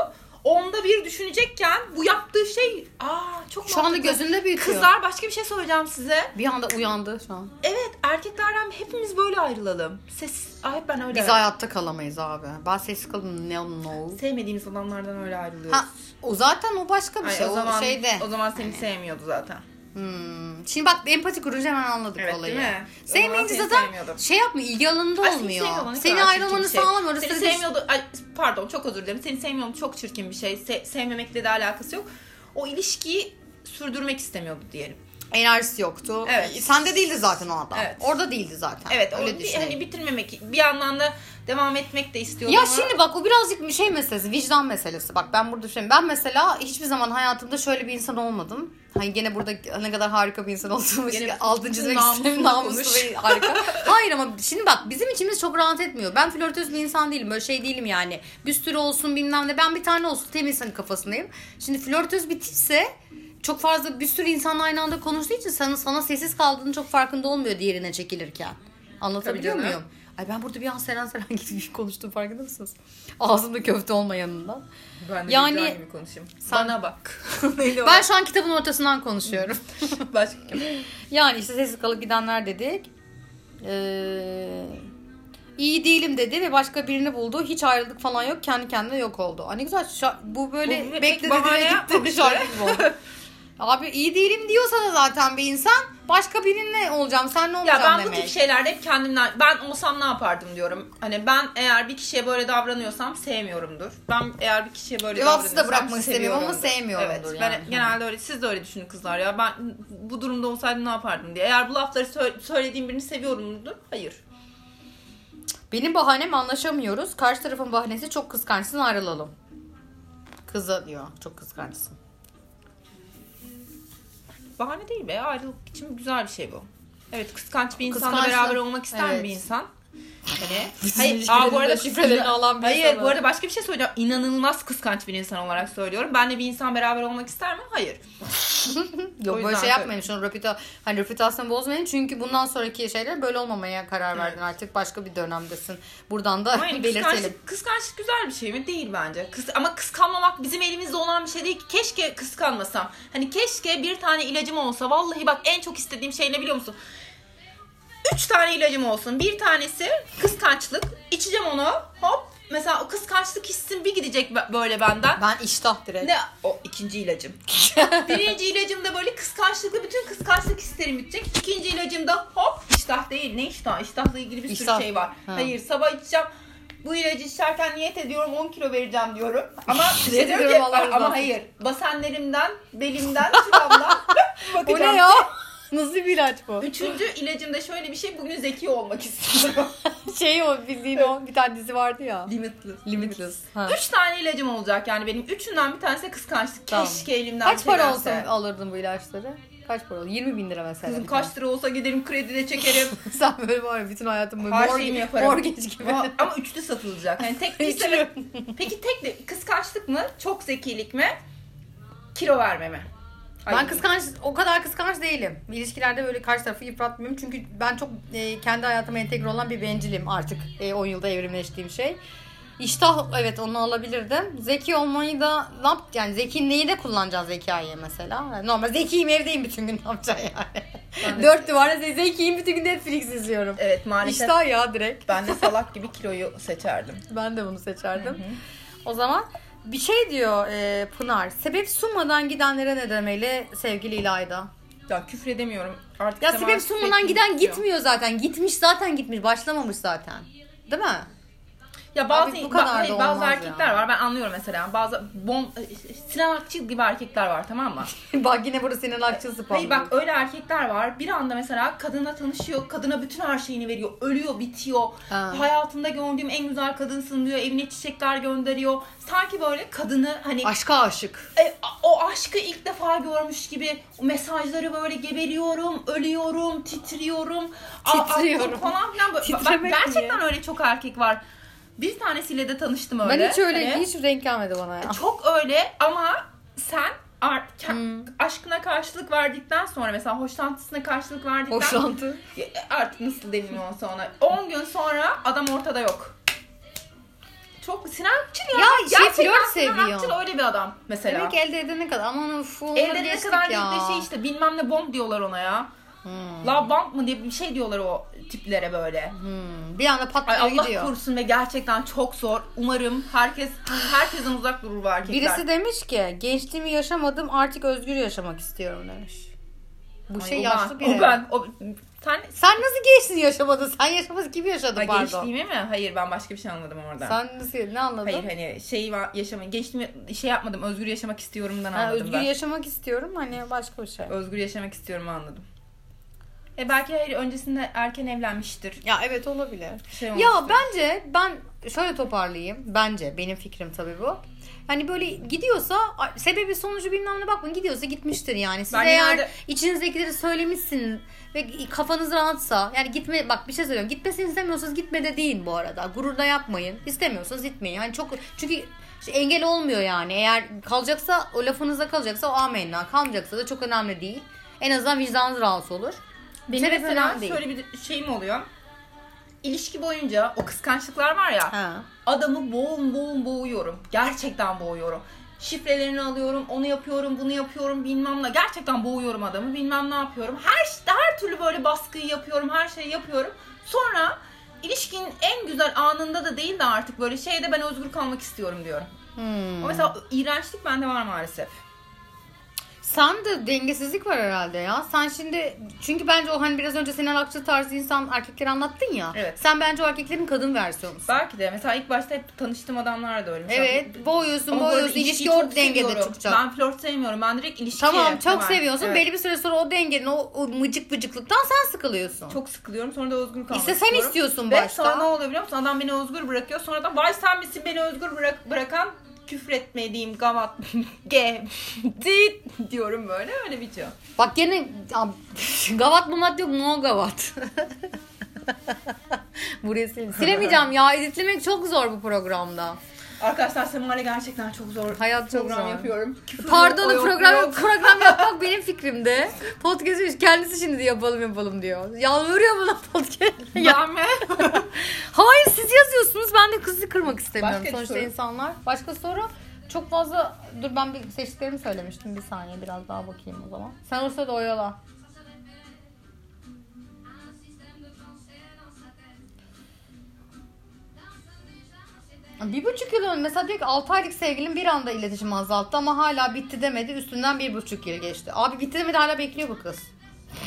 onda bir düşünecekken bu yaptığı şey aa çok Şu anda gözünde büyütüyor. Kızlar başka bir şey söyleyeceğim size. Bir anda uyandı şu an. Evet erkeklerden hepimiz böyle ayrılalım. Ses ay ben öyle. Biz hayatta kalamayız abi. Ben sessiz kalın no no. Sevmediğimiz adamlardan öyle ayrılıyoruz. Ha, o zaten o başka bir Ay, şey. o O, zaman şeyde. o zaman seni sevmiyordu zaten. Hmm. Şimdi bak empati kurunca hemen anladık Evet, olayı. değil mi? Sevmeyince seni zaten şey yapmıyor, ilgi alanında Ay, seni olmuyor. Seni kadar ayrılmanı şey. sağlamıyor. Orası Seni bir- sevmiyordu. Ay, pardon çok özür dilerim. Seni sevmiyorum çok çirkin bir şey. Se- sevmemekle de alakası yok. O ilişkiyi sürdürmek istemiyordu diyelim. Enerjisi yoktu. Evet. Sende değildi zaten o adam. Evet. Orada değildi zaten. Evet Öyle o bir, hani bitirmemek bir yandan da devam etmek de istiyordu Ya ama şimdi bak o birazcık bir şey meselesi, vicdan meselesi. Bak ben burada şey, ben mesela hiçbir zaman hayatımda şöyle bir insan olmadım. Hani gene burada ne kadar harika bir insan olduğumu Gene işte altın çizmek namuslu. Namuslu ve (laughs) harika. Hayır ama şimdi bak bizim içimiz çok rahat etmiyor. Ben flörtöz bir insan değilim. Böyle şey değilim yani. Bir sürü olsun bilmem ne. Ben bir tane olsun temiz hani kafasındayım. Şimdi flörtöz bir tipse çok fazla bir sürü insanla aynı anda konuştuğu için sana, sana sessiz kaldığını çok farkında olmuyor diğerine çekilirken. Anlatabiliyor muyum? Ay ben burada bir an Seren Seren (laughs) gibi konuştum farkında mısınız? Ağzımda köfte olmayanından. ben de Yani- gibi konuşayım. Sen- Bana bak. (laughs) Ben şu an kitabın ortasından konuşuyorum. (laughs) Başka yani işte sessiz kalıp gidenler dedik. Ee, iyi değilim dedi ve başka birini buldu. Hiç ayrılık falan yok. Kendi kendine yok oldu. Ay ne güzel. şa- bu böyle Bu bekledi dile gitti. Şarkı oldu. Abi iyi değilim diyorsa da zaten bir insan başka birinle olacağım. Sen ne Ya olacaksın ben bu demek. tip şeylerde hep kendimden ben olsam ne yapardım diyorum. Hani ben eğer bir kişiye böyle davranıyorsam sevmiyorumdur. Ben eğer bir kişiye böyle Cevapsız da davranıyorsam bırakmak istemiyorum ama sevmiyorumdur evet, yani. Ben genelde öyle siz de öyle düşünün kızlar ya. Ben bu durumda olsaydım ne yapardım diye. Eğer bu lafları sö- söylediğim birini seviyorumdur. Hayır. Benim bahanem anlaşamıyoruz. Karşı tarafın bahanesi çok kıskançsın ayrılalım. Kıza diyor. Çok kıskançsın. Bahane değil be. Ayrılık için güzel bir şey bu. Evet kıskanç bir insanla beraber olmak ister mi Evet. bir insan? Hani, hayır, aa, bu arada de şifrelerini alan bir Hayır insan bu arada başka bir şey söyleyeceğim. İnanılmaz kıskanç bir insan olarak söylüyorum. Benle bir insan beraber olmak ister mi? Hayır. (laughs) Yok böyle şey yapmayın. Şunu repüta, hani reputasyonu bozmayın. Çünkü bundan sonraki şeyler böyle olmamaya karar verdin. Artık başka bir dönemdesin. Buradan da yani (laughs) belirtelim. kıskançlık, kıskançlık güzel bir şey mi? Değil bence. Kıs ama kıskanmamak bizim elimizde olan bir şey değil. Keşke kıskanmasam. Hani keşke bir tane ilacım olsa. Vallahi bak en çok istediğim şey ne biliyor musun? Üç tane ilacım olsun. Bir tanesi kıskançlık. İçeceğim onu. Hop. Mesela o kıskançlık hissim bir gidecek böyle benden. Ben iştah direkt. Ne? O ikinci ilacım. (laughs) Birinci ilacım da böyle kıskançlıkla bütün kıskançlık hislerim bitecek. İkinci ilacım da hop iştah değil. Ne iştah? İştahla ilgili bir sürü İştah. şey var. Ha. Hayır sabah içeceğim. Bu ilacı içerken niyet ediyorum 10 kilo vereceğim diyorum. Ama (laughs) şey diyor ediyorum, ki, ama hayır. Basenlerimden, belimden, şuramdan (laughs) O bakacağım. ne ya? Nasıl bir ilaç bu? Üçüncü ilacımda şöyle bir şey. Bugün zeki olmak istiyorum. (laughs) Şey o bildiğin o bir tane dizi vardı ya. Limitless. Limitless. Ha. Üç tane ilacım olacak yani benim. Üçünden bir tanesi de kıskançlık. Tamam. Keşke elimden Kaç para çelense. olsa alırdın bu ilaçları? Kaç para olur? 20 bin lira mesela. Kızım bir kaç lira olsa giderim kredide çekerim. (laughs) Sen böyle var ya bütün hayatın böyle Her şeyimi yaparım. mortgage gibi. ama, ama üçlü satılacak. Yani tek ve- Peki tek de kıskançlık mı? Çok zekilik mi? Kilo verme mi? Ay, Ben kıskanç, o kadar kıskanç değilim. İlişkilerde böyle karşı tarafı yıpratmıyorum. Çünkü ben çok e, kendi hayatıma entegre olan bir bencilim artık. E, 10 yılda evrimleştiğim şey. İştah evet onu alabilirdim. Zeki olmayı da ne yap yani zeki neyi de kullanacaksın zekayı mesela. Yani Normal zekiyim evdeyim bütün gün ne yapacaksın yani. De- Dört duvarda ze- zekiyim bütün gün Netflix izliyorum. Evet maalesef İştah ya direkt. ben de salak gibi kiloyu seçerdim. Ben de bunu seçerdim. O zaman bir şey diyor e, Pınar. Sebep sunmadan gidenlere ne demeli sevgili İlayda? Ya küfür edemiyorum. Artık Ya sebep sunmadan giden gitmiyor zaten. Gitmiş zaten gitmiş. Başlamamış zaten. Değil mi? Ya bazı, Abi bu kadar ba- hayır, bazı erkekler ya. var ben anlıyorum mesela. Bazı bom Sinan Akçıl gibi erkekler var tamam mı? (laughs) Bak yine burada senin akçın spam. Hayır bak öyle erkekler var. Bir anda mesela kadına tanışıyor. Kadına bütün her şeyini veriyor. Ölüyor, bitiyor. Ha. Hayatımda gördüğüm en güzel kadınsın diyor. Evine çiçekler gönderiyor. Sanki böyle kadını hani Aşka aşık. e, o aşkı ilk defa görmüş gibi o mesajları böyle geberiyorum, ölüyorum, titriyorum. a- Titriyorum. attım falan filan. Bak, Titremek gerçekten mi? öyle çok erkek var. Bir tanesiyle de tanıştım öyle. Ben hiç öyle Hani hiç renk gelmedi bana ya. Çok öyle ama sen ar- ke- Hmm. aşkına karşılık verdikten sonra mesela hoşlantısına karşılık verdikten Hoşlantı. Artık nasıl deniliyorsa ona 10 gün sonra adam ortada yok. Çok Sinan Akçıl ya. Ya şey, flört seviyor. Akçıl öyle bir adam mesela. Demek elde edene kadar. Aman uf onları Elde ne geçtik kadar ya. de şey işte bilmem ne bomb diyorlar ona ya. Hmm. La bomb mı diye bir şey diyorlar o tiplere böyle. Hmm. Bir anda patlıyor Allah gidiyor. korusun ve gerçekten çok zor. Umarım herkes herkesten uzak durur bu erkekler. Birisi demiş ki gençliğimi yaşamadım artık özgür yaşamak istiyorum demiş. Bu Ay, şey yaşlı biri. O ben. O, sen Sen nasıl gençliğini yaşamadın? Sen yaşamadın kim yaşadı Ha, pardon? gençliğimi mi? Hayır ben başka bir şey anladım orada. Sen nasıl ne anladın? Hayır hani şey var yaşamayı gençliğimi şey yapmadım özgür yaşamak istiyorumdan Ha, anladım özgür ben. yaşamak istiyorum hani başka bir şey. özgür yaşamak istiyorum anladım. E belki hayır öncesinde erken evlenmiştir. Ya evet olabilir. Şey Ya olmuştur. bence ben şöyle toparlayayım. Bence benim fikrim tabii bu. Hani böyle gidiyorsa sebebi sonucu bilmem ne bakmayın gidiyorsa gitmiştir yani. Siz Ben eğer genelde- içinizdekileri söylemişsin ve kafanız rahatsa yani gitme bak bir şey söylüyorum gitmesini istemiyorsanız gitme de deyin bu arada. Gururda yapmayın. İstemiyorsanız gitmeyin. Hani çok çünkü işte engel olmuyor yani. Eğer kalacaksa o lafınızda kalacaksa o amenna. Kalmayacaksa da çok önemli değil. En azından vicdanınız rahatsız olur. Benim Sebep mesela değil. şöyle bir şeyim oluyor. İlişki boyunca o kıskançlıklar var ya Ha. adamı boğum boğum boğuyorum. Gerçekten boğuyorum. şifrelerini alıyorum, onu yapıyorum, bunu yapıyorum, bilmem ne. Gerçekten boğuyorum adamı, bilmem ne yapıyorum. Her her türlü böyle baskıyı yapıyorum, her şeyi yapıyorum. Sonra ilişkinin en güzel anında da değil de artık böyle şeyde ben özgür kalmak istiyorum diyorum. Hmm. Ama mesela iğrençlik bende var maalesef. Sen de dengesizlik var herhalde ya. Sen şimdi çünkü bence o hani biraz önce senin akçı tarzı insan erkekleri anlattın ya. Evet. Sen bence o erkeklerin kadın versiyonusun. Belki de mesela ilk başta hep tanıştığım adamlar da öyle. Mesela Evet boğuyorsun Ama boğuyorsun ilişki ilişkiyi o dengede seviyorum. çıkacak. Ben flört sevmiyorum. Ben direkt ilişki. Tamam çok hemen. seviyorsun. Evet. Belli bir süre sonra o dengenin o, o mıcık mıcıklıktan sen sıkılıyorsun. Çok sıkılıyorum. Sonra da özgür kalmak İşte sen istiyorum. istiyorsun Ve başta. sonra ne oluyor biliyor musun? Adam beni özgür bırakıyor. Sonra da vay sen misin beni özgür bırak bırakan küfretmediğim gavat (laughs) ge dit diyorum böyle öyle bitiyor. Bak gene gavat mumat yok no gavat. (laughs) Burayı sil- silemeyeceğim ya editlemek çok zor bu programda. Arkadaşlar Sema'yla gerçekten çok zor Hayat çok program zor. yapıyorum. Küfür Pardon yok, program yok. program (laughs) yapmak benim fikrimde. Podcast kendisi şimdi yapalım yapalım diyor. Yalvarıyor bana podcast. ya, mi? (laughs) hayır siz yazıyorsunuz ben de kızı kırmak istemiyorum. Başka Sonuçta soru. insanlar. Başka soru çok fazla dur ben bir seçtiklerimi söylemiştim bir saniye biraz daha bakayım o zaman. Sen o sırada oyala. Bir buçuk yıl önce mesela diyor ki 6 aylık sevgilim bir anda iletişim azalttı ama hala bitti demedi üstünden bir buçuk yıl geçti. Abi bitti demedi hala bekliyor bu kız.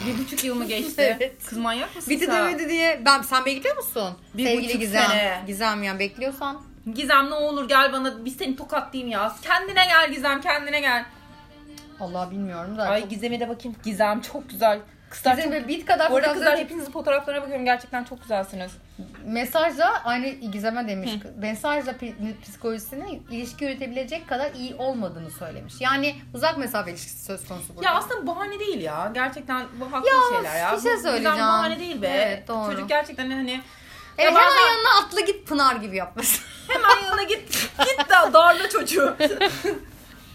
Bir buçuk yıl mı geçti? (laughs) Evet. Kız manyak mısın Bitti sen? demedi diye ben sen bekliyor musun? Bir Sevgili buçuk Gizem. sene. Gizem ya bekliyorsan. Gizem ne olur gel bana bir seni tokatlayayım ya. Kendine gel Gizem kendine gel. Allah bilmiyorum da. Ay çok- Gizem'e de bakayım. Gizem çok güzel. Kızlar böyle bit kadar Bu arada kızlar hepinizin fotoğraflarına bakıyorum. Gerçekten çok güzelsiniz. mesajla aynı Gizem'e demiş. Mesajla pi- psikolojisinin ilişki yürütebilecek kadar iyi olmadığını söylemiş. Yani uzak mesafe ilişkisi söz konusu burada. Ya aslında bahane değil ya. Gerçekten bu haklı Ya, şeyler ya. bir şey Bu söyleyeceğim. bahane değil be. Evet, doğru. Çocuk gerçekten hani evet, Ya bazen- hemen yanına atla git Pınar gibi yapmasın. hemen yanına git git de darla çocuğu. (laughs)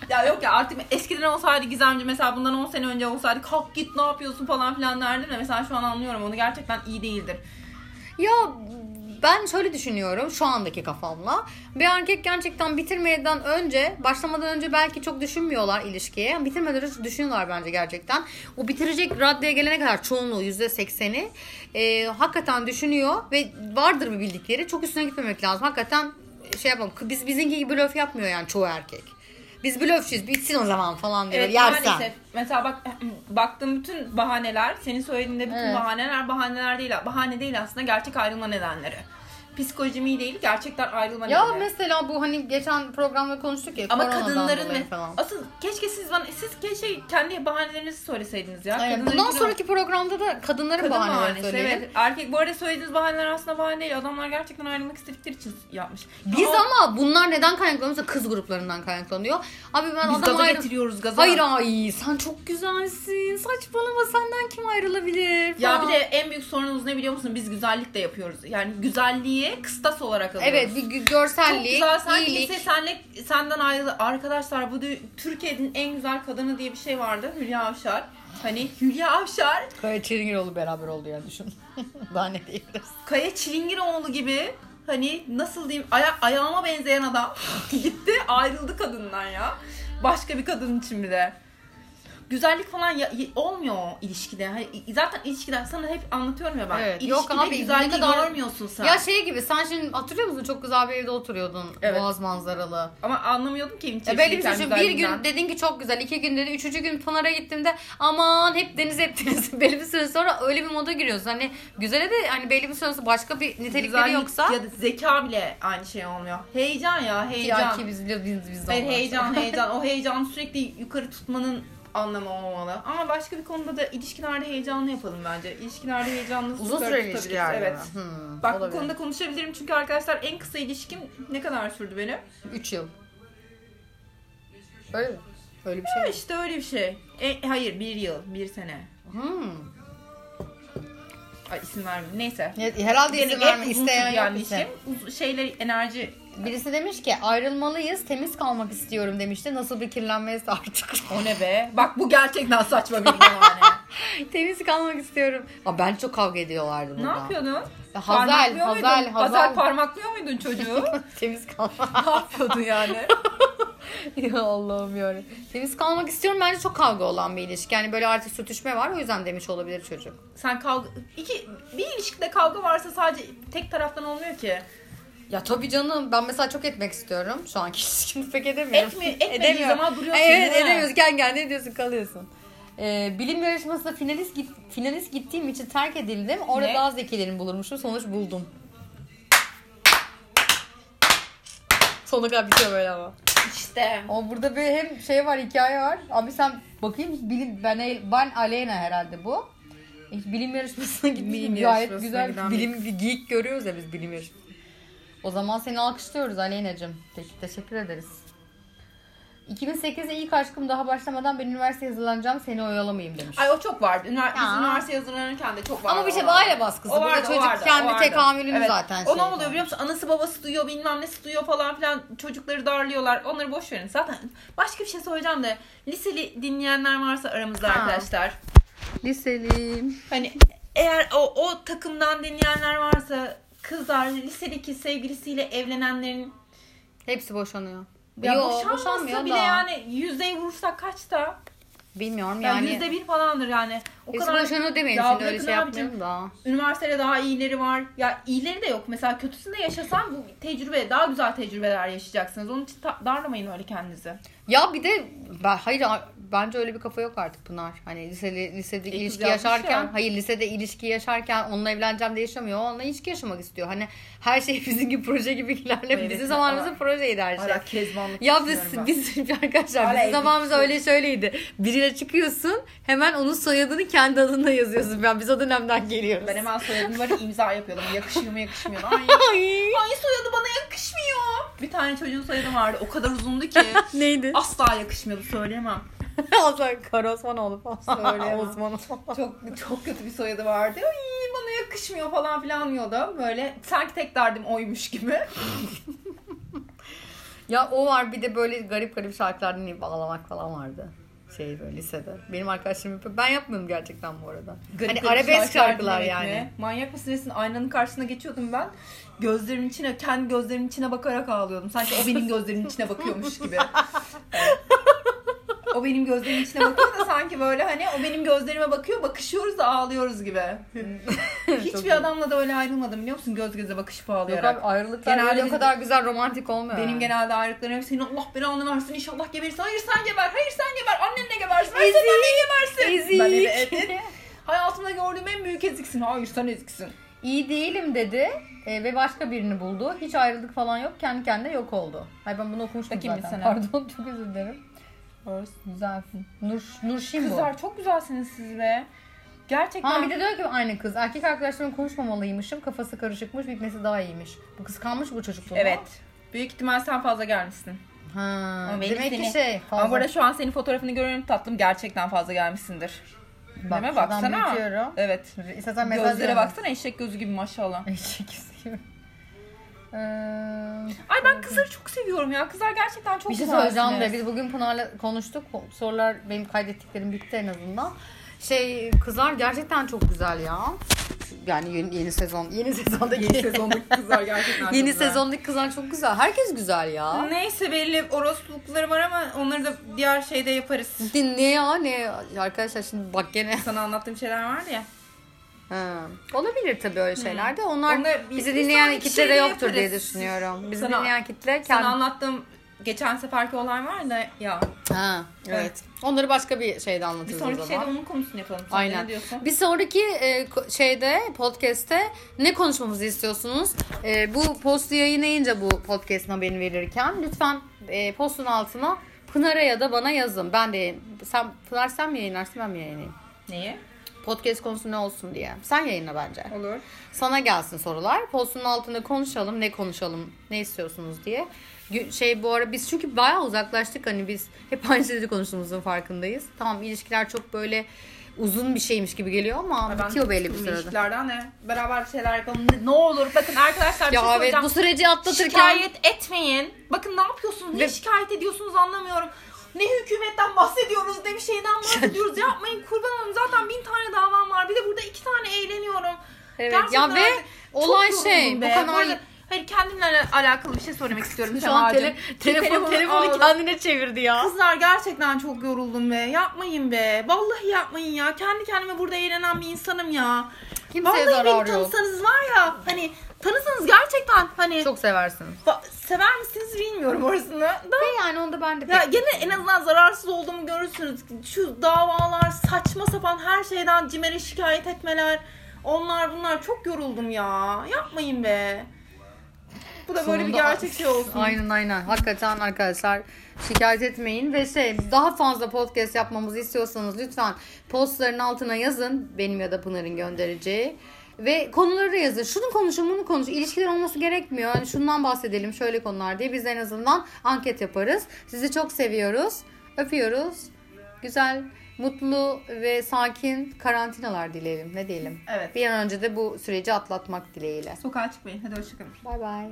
ya yok ya artık eskiden olsaydı Gizemci mesela bundan 10 sene önce olsaydı kalk git ne yapıyorsun falan filan derdim de mesela şu an anlıyorum onu gerçekten iyi değildir. Ya ben şöyle düşünüyorum şu andaki kafamla. Bir erkek gerçekten bitirmeden önce, başlamadan önce belki çok düşünmüyorlar ilişkiye. Bitirmeden önce düşünüyorlar bence gerçekten. O bitirecek raddeye gelene kadar çoğunluğu %80'i e, hakikaten düşünüyor ve vardır bir bildikleri. Çok üstüne gitmemek lazım. Hakikaten şey yapalım. Biz bizinki gibi blöf yapmıyor yani çoğu erkek. Biz blöfçüyüz bitsin o zaman falan diyor. Evet Yersen. maalesef. Mesela bak (clears throat) baktığım bütün bahaneler, senin söylediğinde bütün Evet. bahaneler bahaneler değil. Bahane değil aslında gerçek ayrılma nedenleri. Psikolojim iyi değil, gerçekten ayrılma Ya nedeni. mesela bu hani geçen programda konuştuk ya. Ama kadınların falan. asıl keşke siz bana siz keşke kendi bahanelerinizi söyleseydiniz ya. Kadınların Bundan sonraki programda da kadınların kadın bahanelerini bahanesi söyleyelim. evet. Erkek bu arada söylediğiniz bahaneler aslında bahane değil. Adamlar gerçekten ayrılmak istedikleri için yapmış. Biz Ama ama bunlar neden kaynaklanıyor? Kız gruplarından kaynaklanıyor. Abi ben biz adam ayrı... getiriyoruz gaza. Hayır ay sen çok güzelsin. Saçmalama senden kim ayrılabilir? Ya falan. bir de en büyük sorunumuz ne biliyor musun? Biz güzellik de yapıyoruz. Yani güzelliği kıstas olarak alıyoruz. Evet bir gö- Çok görsellik, güzel sen iyilik. kimse senle, senden ayrıldı. Arkadaşlar bu Türkiye'nin en güzel kadını diye bir şey vardı. Hülya Avşar. Hani Hülya Avşar Kaya Çelingiroğlu beraber oldu ya düşün. (laughs) Daha ne diyebiliriz. Kaya Çilingiroğlu gibi hani nasıl diyeyim aya- ayağıma benzeyen adam (laughs) gitti ayrıldı kadından ya. Başka bir kadın için bile. Güzellik falan ya- olmuyor o ilişkide. Hani, zaten ilişkide sana hep anlatıyorum ya ben. Evet, İlişkide yok abi, güzelliği kadar- görmüyorsun sen. Ya şey gibi sen şimdi hatırlıyor musun çok güzel bir evde oturuyordun. Evet. Boğaz manzaralı. Ama anlamıyordum ki evin Ya belli bir şey bir gün dedin ki çok güzel. iki gün dedi. Üçüncü gün Pınar'a gittiğimde aman hep deniz hep deniz. (laughs) belli bir süre sonra öyle bir moda giriyorsun. Hani güzele de hani belli bir süre sonra başka bir nitelikleri Güzellik yoksa. ya da zeka bile aynı şey olmuyor. Heyecan ya heyecan. Ya ki biz biliyoruz biz, biz onlar. heyecan (laughs) heyecan. O heyecanı sürekli yukarı tutmanın anlamı olmamalı. Ama başka bir konuda da ilişkilerde heyecanlı yapalım bence. İlişkilerde heyecanlı Uzun süreli ilişkiler. Evet. Hmm, Bak olabilir. bu konuda konuşabilirim çünkü arkadaşlar en kısa ilişkim ne kadar sürdü benim? 3 yıl. Öyle mi? Öyle bir şey. Mi? işte öyle bir şey. E, hayır bir yıl, bir sene. Hmm. Ay isim vermeyeyim. Neyse. Ya, herhalde en verme isteyen yok yani. Uz- şeyler enerji. Birisi demiş ki ayrılmalıyız temiz kalmak istiyorum demişti. Nasıl bir kirlenmeyse artık. (laughs) O ne be? Bak bu gerçekten saçma bir bahane. (laughs) temiz kalmak istiyorum. Aa, ben çok kavga ediyorlardı ne burada. yapıyordun? Ya Hazel, Parmaklıyor Hazel, muydun? Hazel. parmaklıyor muydun çocuğu? (laughs) temiz kalmak. ne yapıyordun yani? ya Allah'ım yani. Temiz kalmak istiyorum. Bence çok kavga olan bir ilişki. Yani böyle artık sürtüşme var. O yüzden demiş olabilir çocuk. Sen kavga... iki bir ilişkide kavga varsa sadece tek taraftan olmuyor ki. Ya tabii canım. Ben mesela çok etmek istiyorum. Şu anki (laughs) ilişkimde pek edemiyorum. Etmi, etmediği zaman duruyorsun Evet değil mi? edemiyorsun. Kendi kendine ediyorsun kalıyorsun. Ee, bilim yarışmasında finalist git, finalist gittiğim için terk edildim. Orada Ne? daha zekilerini bulurmuşum. Sonuç buldum. Sonu kadar bitiyor böyle ama. İşte. Ama burada bir hem şey var hikaye var. Abi sen bakayım bilim ben ben Aleyna herhalde bu. Bilim yarışmasına gitmiş. Bilim Gayet yarışmasına güzel bilim geek görüyoruz ya biz bilim yarışması. O zaman seni alkışlıyoruz Aleyna'cığım. Peki teşekkür ederiz. 2008'de ilk aşkım daha başlamadan ben üniversiteye hazırlanacağım seni oyalamayayım demiş. Ay o çok vardı. Ünivers- biz Ya. üniversiteye hazırlanırken de çok vardı. Ama bir şey vardı. aile baskısı. O Burada vardı, o çocuk vardı, kendi vardı. tekamülünü Evet. zaten O ne oluyor yapıyor. biliyor musun? Anası babası duyuyor bilmem ne duyuyor falan filan. Çocukları darlıyorlar. Onları boş verin. Zaten başka bir şey söyleyeceğim de liseli dinleyenler varsa aramızda Ha. arkadaşlar. Liselim. Hani eğer o, o takımdan dinleyenler varsa kızlar lisedeki sevgilisiyle evlenenlerin Hepsi boşanıyor. ya Yo, boşanmasa bile da. yani yüzdeyi vurursak kaçta? Bilmiyorum Yani yani. yüzde bir falandır yani. O Hepsi kadar boşanıyor demeyin Ya şimdi öyle şey abicim. yapmayalım da. Üniversitede daha iyileri var. Ya iyileri de yok. Mesela kötüsünde yaşasan bu tecrübe, daha güzel tecrübeler yaşayacaksınız. Onun için darlamayın öyle kendinizi. Ya bir de ben, hayır bence öyle bir kafa yok artık Pınar. Hani lisede lisede kız ilişki yaşarken, ya. hayır lisede ilişki yaşarken onunla evleneceğim diye yaşamıyor. Onunla ilişki yaşamak istiyor. Hani her şey (laughs) bizim gibi proje gibi ilerleme. Evet, bizim zamanımızın ama- projeydi her şey. Hala kezbanlık Ya biz ben. biz (laughs) arkadaşlar Hala bizim zamanımızda öyle şöyleydi. Biriyle çıkıyorsun hemen onun soyadını kendi adına yazıyorsun. Ben biz o dönemden geliyoruz. Ben hemen soyadım var imza yapıyordum. Yakışıyor mu yakışmıyor mu? (laughs) Ay. ay soyadı bana yakışmıyor. Bir tane çocuğun soyadı vardı. O kadar uzundu ki. Neydi? Asla yakışmıyordu söyleyemem. (laughs) Hasan Kara Osmanoğlu falan. Söyleyemem. (laughs) Osmanoğlu. Çok çok kötü bir soyadı vardı. Ay bana yakışmıyor falan filan diyordu. Böyle sanki tek derdim oymuş gibi. (laughs) Ya o var bir de böyle garip garip şarkılar dinleyip ağlamak falan vardı. Şey böyle lisede. Benim arkadaşlarım yapıyor. Ben yapmıyorum gerçekten bu arada. Garip hani garip arabesk şarkılar yani. mi? Manyak mısın nesin? Aynanın karşısına geçiyordum ben. Gözlerimin içine, kendi gözlerimin içine bakarak ağlıyordum. Sanki o benim gözlerimin içine bakıyormuş gibi. O benim gözlerimin içine bakıyor da sanki böyle hani o benim gözlerime bakıyor bakışıyoruz da ağlıyoruz gibi. (laughs) Çok Hiçbir iyi. adamla da öyle ayrılmadım biliyor musun? Göz göze bakışıp Yok ağlayarak. abi ayrılıklar Genelde öyle o kadar güzel romantik olmuyor. Benim yani. genelde ayrılıklarım hep senin Allah belanı versin inşallah geberirsin. Hayır sen geber, hayır sen geber, annen de gebersin, hayır sen annen gebersin. Ezik. Ben de evet. Hayatımda gördüğüm en büyük eziksin. Hayır sen eziksin. İyi değilim dedi e, ve başka birini buldu. Hiç ayrılık falan yok. Kendi kendine yok oldu. Hayır ben bunu okumuştum Bakayım zaten. sana. Pardon (laughs) çok özür dilerim. Güzelsin. Nur, Nurşin bu. Kızlar çok güzelsiniz siz be. Gerçekten. Ha bir de diyor ki aynı kız. Erkek arkadaşlarımla konuşmamalıymışım. Kafası karışıkmış. Bitmesi daha iyiymiş. Bu kız kalmış bu çocuk buna. Evet. Büyük ihtimal sen fazla gelmişsin. Ha, Ama demek ki seni- şey fazla. Ama bu arada şu an senin fotoğrafını görüyorum tatlım. Gerçekten fazla gelmişsindir. Bak, şuradan Baksana. büyütüyorum. Evet. İstersen mesaj Gözlere baksana eşek gözü gibi maşallah. Eşek istiyorum. Ee, Ay ben kızları çok seviyorum ya. Kızlar gerçekten çok bir şey söyleyeceğim de biz bugün Pınar'la konuştuk. Sorular benim kaydettiklerim bitti en azından. Şey kızlar gerçekten çok güzel ya. Yani yeni, yeni sezon yeni sezondaki Yeni sezondaki kızlar gerçekten (laughs) yeni güzel. sezondaki kızlar çok güzel. Herkes güzel ya. Neyse belli orospulukları var ama onları da diğer şeyde yaparız. Ne ya ne arkadaşlar şimdi bak gene. Sana anlattığım şeyler vardı ya. Ha. Olabilir tabii öyle şeyler de. Onlar Onlar biz- bizi biz dinleyen sonraki kitle de şeyde yoktur diye düşünüyorum. Bizi Sana- dinleyen kitle Sana kendi... anlattığım geçen seferki olay var da ya. Ha, evet. Onları başka bir şeyde Bir anlatırız o sonraki zaman. şeyde onun konusunu yapalım. Sen Aynen. ne diyorsun? Bir sonraki e, şeyde podcast'te ne konuşmamızı istiyorsunuz? E, bu postu yayınlayınca bu podcast'ın haberini verirken lütfen e, postun altına Pınar'a ya da bana yazın. Ben de sen Pınar sen mi yayınlarsın ben mi yayınlayayım? Neyi? Podcast konusu ne olsun diye. Sen yayınla bence. Olur. Sana gelsin sorular. Postun altında konuşalım. Ne konuşalım? Ne istiyorsunuz diye. Şey bu ara biz çünkü bayağı uzaklaştık. Hani biz hep aynı şeyleri konuştuğumuzun farkındayız. Tamam ilişkiler çok böyle uzun bir şeymiş gibi geliyor ama Ben bitiyor belli bir sırada. ilişkilerden ne? Beraber bir şeyler yapalım. Ne- Ne olur bakın arkadaşlar bir Ya şey evet bu süreci atlatırken Şikayet etmeyin. Bakın ne yapıyorsunuz? Ne Ve- şikayet ediyorsunuz anlamıyorum. Ne hükümetten bahsediyoruz ne bir şeyden bahsediyoruz. Yapmayın kurban olayım. Zaten bin tane davam var. Bir de burada iki tane eğleniyorum. Evet Gerçekten ya ve olay şey be. Bu arada Hayır kendimle alakalı bir şey söylemek istiyorum. Şu an tele, telefon, Telefonu telefonu aldım. kendine çevirdi ya. Kızlar gerçekten çok yoruldum be. Yapmayın be. Vallahi yapmayın ya. Kendi kendime burada eğlenen bir insanım ya. Kimseye Vallahi beni zarar yok. tanısanız var ya hani tanısanız gerçekten hani Çok seversin. ba- sever misiniz bilmiyorum orasını. Da Ve yani onda ben de ya pek- gene en azından zararsız olduğumu görürsünüz. Şu davalar, saçma sapan her şeyden CİMER'e şikayet etmeler. Onlar bunlar çok yoruldum ya. Yapmayın be. Bu da böyle bir Sonunda- gerçek şey olsun. Aynen aynen. Hakikaten arkadaşlar şikayet etmeyin ve şey daha fazla podcast yapmamızı istiyorsanız lütfen postların altına yazın. Benim ya da Pınar'ın göndereceği. Ve konuları yazın. Şunu konuşun bunu konuş. İlişkiler olması gerekmiyor. Hani şundan bahsedelim şöyle konular diye. Biz en azından anket yaparız. Sizi çok seviyoruz. Öpüyoruz. Güzel, mutlu ve sakin karantinalar dileyelim. Ne diyelim? Evet. Bir an önce de bu süreci atlatmak dileğiyle. Sokağa çıkmayın. Hadi hoşçakalın. Bay bay.